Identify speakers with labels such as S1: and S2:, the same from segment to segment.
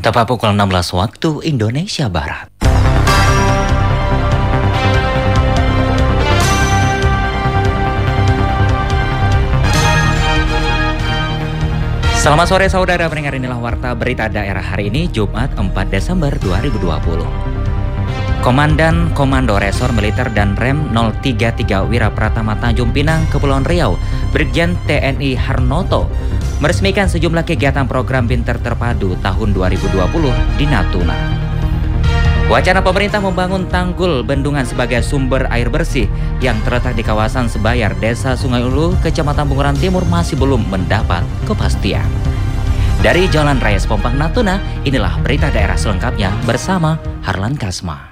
S1: Tepat pukul 16 waktu Indonesia Barat. Selamat sore saudara pendengar inilah warta berita daerah hari ini Jumat 4 Desember 2020. Komandan Komando Resor Militer dan Rem 033 Wira Pratama Tanjung Pinang, Kepulauan Riau, Brigjen TNI Harnoto, meresmikan sejumlah kegiatan program Binter Terpadu tahun 2020 di Natuna. Wacana pemerintah membangun tanggul bendungan sebagai sumber air bersih yang terletak di kawasan Sebayar, Desa Sungai Ulu, Kecamatan Bunguran Timur masih belum mendapat kepastian. Dari Jalan Raya Sepompang Natuna, inilah berita daerah selengkapnya bersama Harlan Kasma.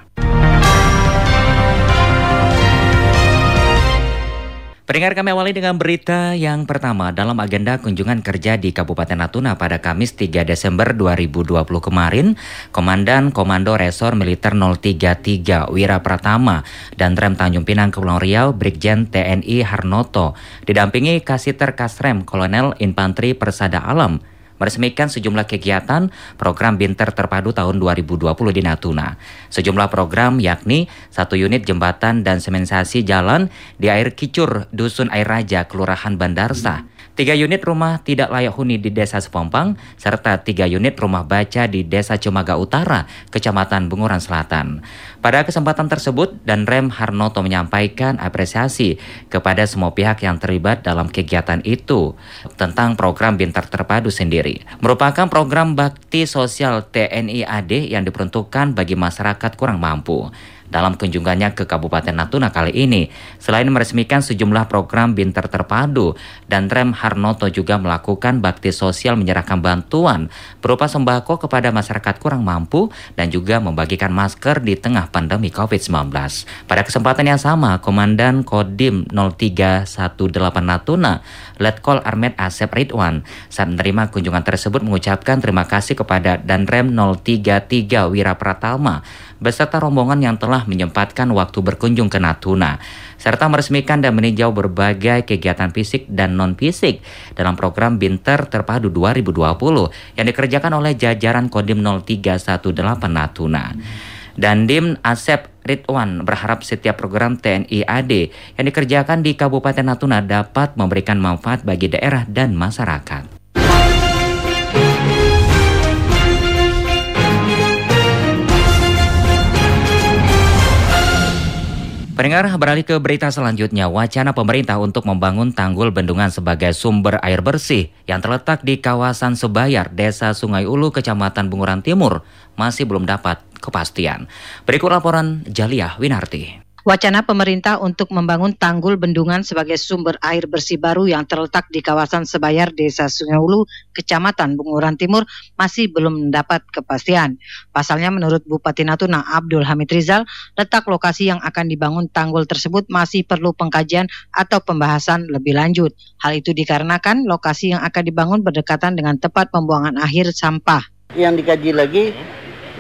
S1: Pendengar kami awali dengan berita yang pertama. Dalam agenda kunjungan kerja di Kabupaten Natuna pada Kamis 3 Desember 2020 kemarin, Komandan Komando Resor Militer 033 Wira Pratama dan Rem Tanjung Pinang Kepulauan Riau Brigjen TNI Harnoto didampingi Kasiter Kasrem Kolonel Infanteri Persada Alam meresmikan sejumlah kegiatan program Binter Terpadu tahun 2020 di Natuna. Sejumlah program yakni satu unit jembatan dan sementasi jalan di air kicur Dusun Air Raja, Kelurahan Bandarsa. Tiga unit rumah tidak layak huni di Desa Sepompang, serta tiga unit rumah baca di Desa Cimaga Utara, Kecamatan Bunguran Selatan. Pada kesempatan tersebut, dan Rem Harnoto menyampaikan apresiasi kepada semua pihak yang terlibat dalam kegiatan itu tentang program Bintar Terpadu sendiri. Merupakan program bakti sosial TNI AD yang diperuntukkan bagi masyarakat kurang mampu. Dalam kunjungannya ke Kabupaten Natuna kali ini, selain meresmikan sejumlah program Binter Terpadu, dan Rem Harnoto juga melakukan bakti sosial menyerahkan bantuan berupa sembako kepada masyarakat kurang mampu dan juga membagikan masker di tengah pandemi COVID-19. Pada kesempatan yang sama, Komandan Kodim 0318 Natuna, Letkol Armet Asep Ridwan, saat menerima kunjungan tersebut mengucapkan terima kasih kepada Danrem 033 Wira Pratama beserta rombongan yang telah menyempatkan waktu berkunjung ke Natuna, serta meresmikan dan meninjau berbagai kegiatan fisik dan non-fisik dalam program Binter Terpadu 2020 yang dikerjakan oleh jajaran Kodim 0318 Natuna. Dan Dim Asep Ridwan berharap setiap program TNI AD yang dikerjakan di Kabupaten Natuna dapat memberikan manfaat bagi daerah dan masyarakat. Pendengar beralih ke berita selanjutnya, wacana pemerintah untuk membangun tanggul bendungan sebagai sumber air bersih yang terletak di kawasan Sebayar, Desa Sungai Ulu, Kecamatan Bunguran Timur masih belum dapat kepastian. Berikut laporan Jaliah Winarti.
S2: Wacana pemerintah untuk membangun tanggul bendungan sebagai sumber air bersih baru yang terletak di kawasan Sebayar, Desa Sungai Ulu, Kecamatan Bunguran Timur masih belum mendapat kepastian. Pasalnya menurut Bupati Natuna Abdul Hamid Rizal, letak lokasi yang akan dibangun tanggul tersebut masih perlu pengkajian atau pembahasan lebih lanjut. Hal itu dikarenakan lokasi yang akan dibangun berdekatan dengan tempat pembuangan akhir sampah.
S3: Yang dikaji lagi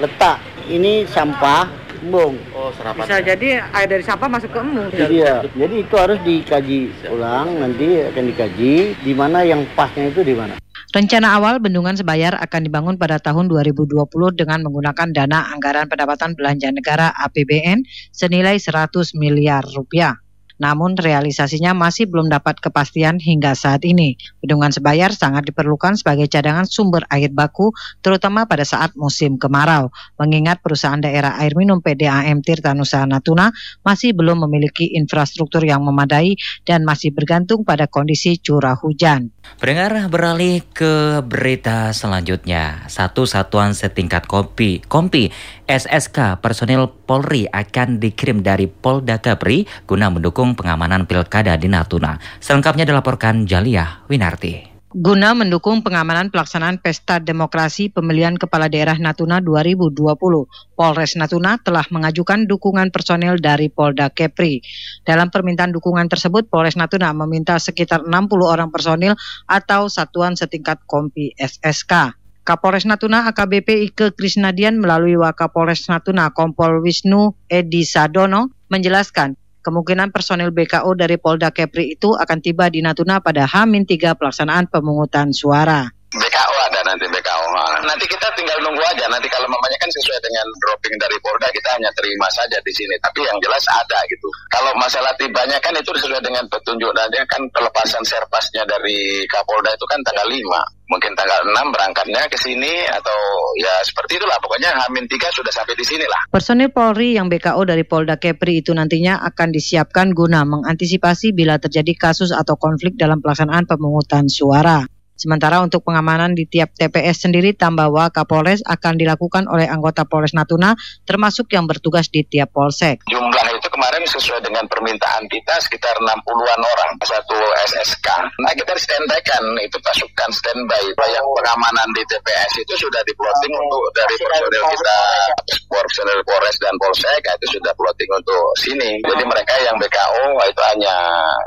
S3: letak ini sampah embung.
S2: Oh, serapan. Bisa jadi air dari sampah masuk ke embung.
S3: Iya, jadi itu harus dikaji ulang nanti akan dikaji di mana yang pasnya itu di mana.
S2: Rencana awal bendungan Sebayar akan dibangun pada tahun 2020 dengan menggunakan dana anggaran pendapatan belanja negara APBN senilai 100 miliar rupiah. Namun realisasinya masih belum dapat kepastian hingga saat ini. Bendungan Sebayar sangat diperlukan sebagai cadangan sumber air baku terutama pada saat musim kemarau. Mengingat perusahaan daerah air minum PDAM Tirtanusa Natuna masih belum memiliki infrastruktur yang memadai dan masih bergantung pada kondisi curah hujan.
S1: Pendengar beralih ke berita selanjutnya. Satu satuan setingkat kopi, kompi SSK personil Polri akan dikirim dari Polda Capri guna mendukung pengamanan pilkada di Natuna. Selengkapnya dilaporkan Jalia Winarti.
S2: Guna mendukung pengamanan pelaksanaan Pesta Demokrasi Pemilihan Kepala Daerah Natuna 2020, Polres Natuna telah mengajukan dukungan personel dari Polda Kepri. Dalam permintaan dukungan tersebut, Polres Natuna meminta sekitar 60 orang personil atau satuan setingkat kompi SSK. Kapolres Natuna AKBP Ike Krisnadian melalui Wakapolres Natuna Kompol Wisnu Edi Sadono menjelaskan Kemungkinan personil BKO dari Polda Kepri itu akan tiba di Natuna pada H-3 pelaksanaan pemungutan suara.
S4: BKO ada nanti BKO. nanti kita tinggal nunggu aja. Nanti kalau mamanya kan sesuai dengan dropping dari Polda kita hanya terima saja di sini. Tapi yang jelas ada gitu. Kalau masalah tibanya kan itu sesuai dengan petunjuk dan kan pelepasan serpasnya dari Kapolda itu kan tanggal 5 mungkin tanggal 6 berangkatnya ke sini atau ya seperti itulah pokoknya Hamin 3 sudah sampai di sini lah.
S2: Personil Polri yang BKO dari Polda Kepri itu nantinya akan disiapkan guna mengantisipasi bila terjadi kasus atau konflik dalam pelaksanaan pemungutan suara. Sementara untuk pengamanan di tiap TPS sendiri Tambawa Kapolres akan dilakukan oleh anggota Polres Natuna termasuk yang bertugas di tiap polsek.
S4: Jumlah itu kemarin sesuai dengan permintaan kita sekitar 60-an orang satu SSK. Nah kita standby kan itu pasukan standby. Yang pengamanan di TPS itu sudah diplotting untuk dari personil kita personil Polres dan Polsek itu sudah plotting untuk sini. Jadi mereka yang BKO itu hanya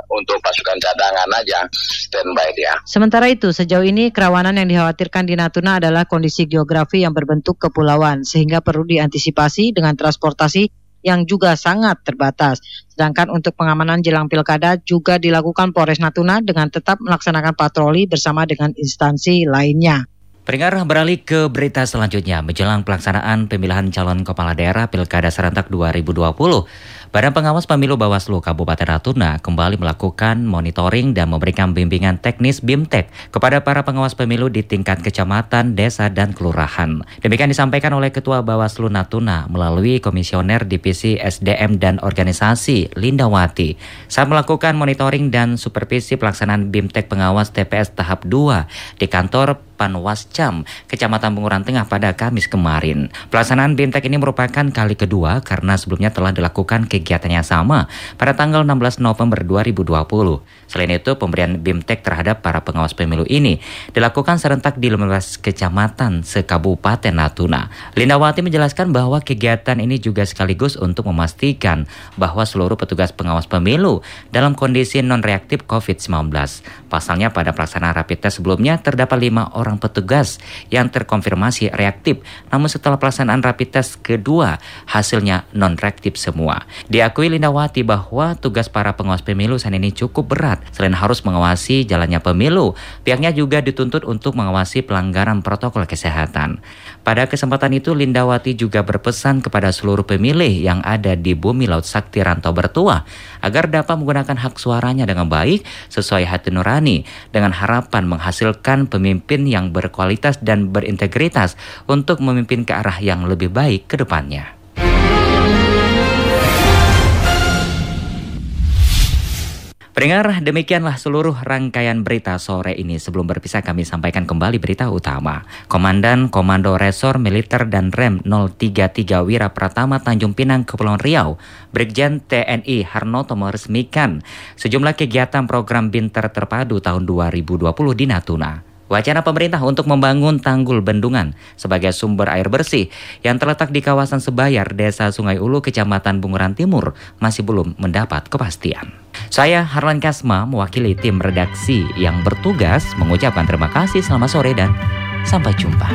S4: untuk pasukan cadangan aja standby dia.
S2: Sementara itu Sejauh ini kerawanan yang dikhawatirkan di Natuna adalah kondisi geografi yang berbentuk kepulauan sehingga perlu diantisipasi dengan transportasi yang juga sangat terbatas. Sedangkan untuk pengamanan jelang pilkada juga dilakukan Polres Natuna dengan tetap melaksanakan patroli bersama dengan instansi lainnya.
S1: Peringar beralih ke berita selanjutnya menjelang pelaksanaan pemilihan calon kepala daerah Pilkada Serentak 2020. Badan Pengawas Pemilu Bawaslu Kabupaten Natuna kembali melakukan monitoring dan memberikan bimbingan teknis BIMTEK kepada para pengawas pemilu di tingkat kecamatan, desa, dan kelurahan. Demikian disampaikan oleh Ketua Bawaslu Natuna melalui Komisioner Divisi SDM dan Organisasi Lindawati saat melakukan monitoring dan supervisi pelaksanaan BIMTEK pengawas TPS tahap 2 di kantor Panwascam, Kecamatan Bunguran Tengah pada Kamis kemarin. Pelaksanaan BIMTEK ini merupakan kali kedua karena sebelumnya telah dilakukan kegiatan yang sama pada tanggal 16 November 2020. Selain itu, pemberian BIMTEK terhadap para pengawas pemilu ini dilakukan serentak di 15 kecamatan sekabupaten Natuna. Lindawati menjelaskan bahwa kegiatan ini juga sekaligus untuk memastikan bahwa seluruh petugas pengawas pemilu dalam kondisi non-reaktif COVID-19. Pasalnya pada pelaksanaan rapid test sebelumnya terdapat lima orang petugas yang terkonfirmasi reaktif, namun setelah pelaksanaan rapid test kedua, hasilnya non-reaktif semua. Diakui Lindawati bahwa tugas para pengawas pemilu saat ini cukup berat. Selain harus mengawasi jalannya pemilu, pihaknya juga dituntut untuk mengawasi pelanggaran protokol kesehatan. Pada kesempatan itu, Lindawati juga berpesan kepada seluruh pemilih yang ada di bumi Laut Sakti Rantau Bertua agar dapat menggunakan hak suaranya dengan baik sesuai hati nurani dengan harapan menghasilkan pemimpin yang berkualitas dan berintegritas untuk memimpin ke arah yang lebih baik ke depannya. Pendengar, demikianlah seluruh rangkaian berita sore ini. Sebelum berpisah kami sampaikan kembali berita utama. Komandan Komando Resor Militer dan Rem 033 Wira Pratama Tanjung Pinang Kepulauan Riau, Brigjen TNI Harnoto meresmikan sejumlah kegiatan program Binter Terpadu tahun 2020 di Natuna. Wacana pemerintah untuk membangun tanggul bendungan sebagai sumber air bersih yang terletak di kawasan Sebayar, Desa Sungai Ulu, Kecamatan Bunguran Timur masih belum mendapat kepastian. Saya Harlan Kasma mewakili tim redaksi yang bertugas mengucapkan terima kasih selamat sore dan sampai jumpa.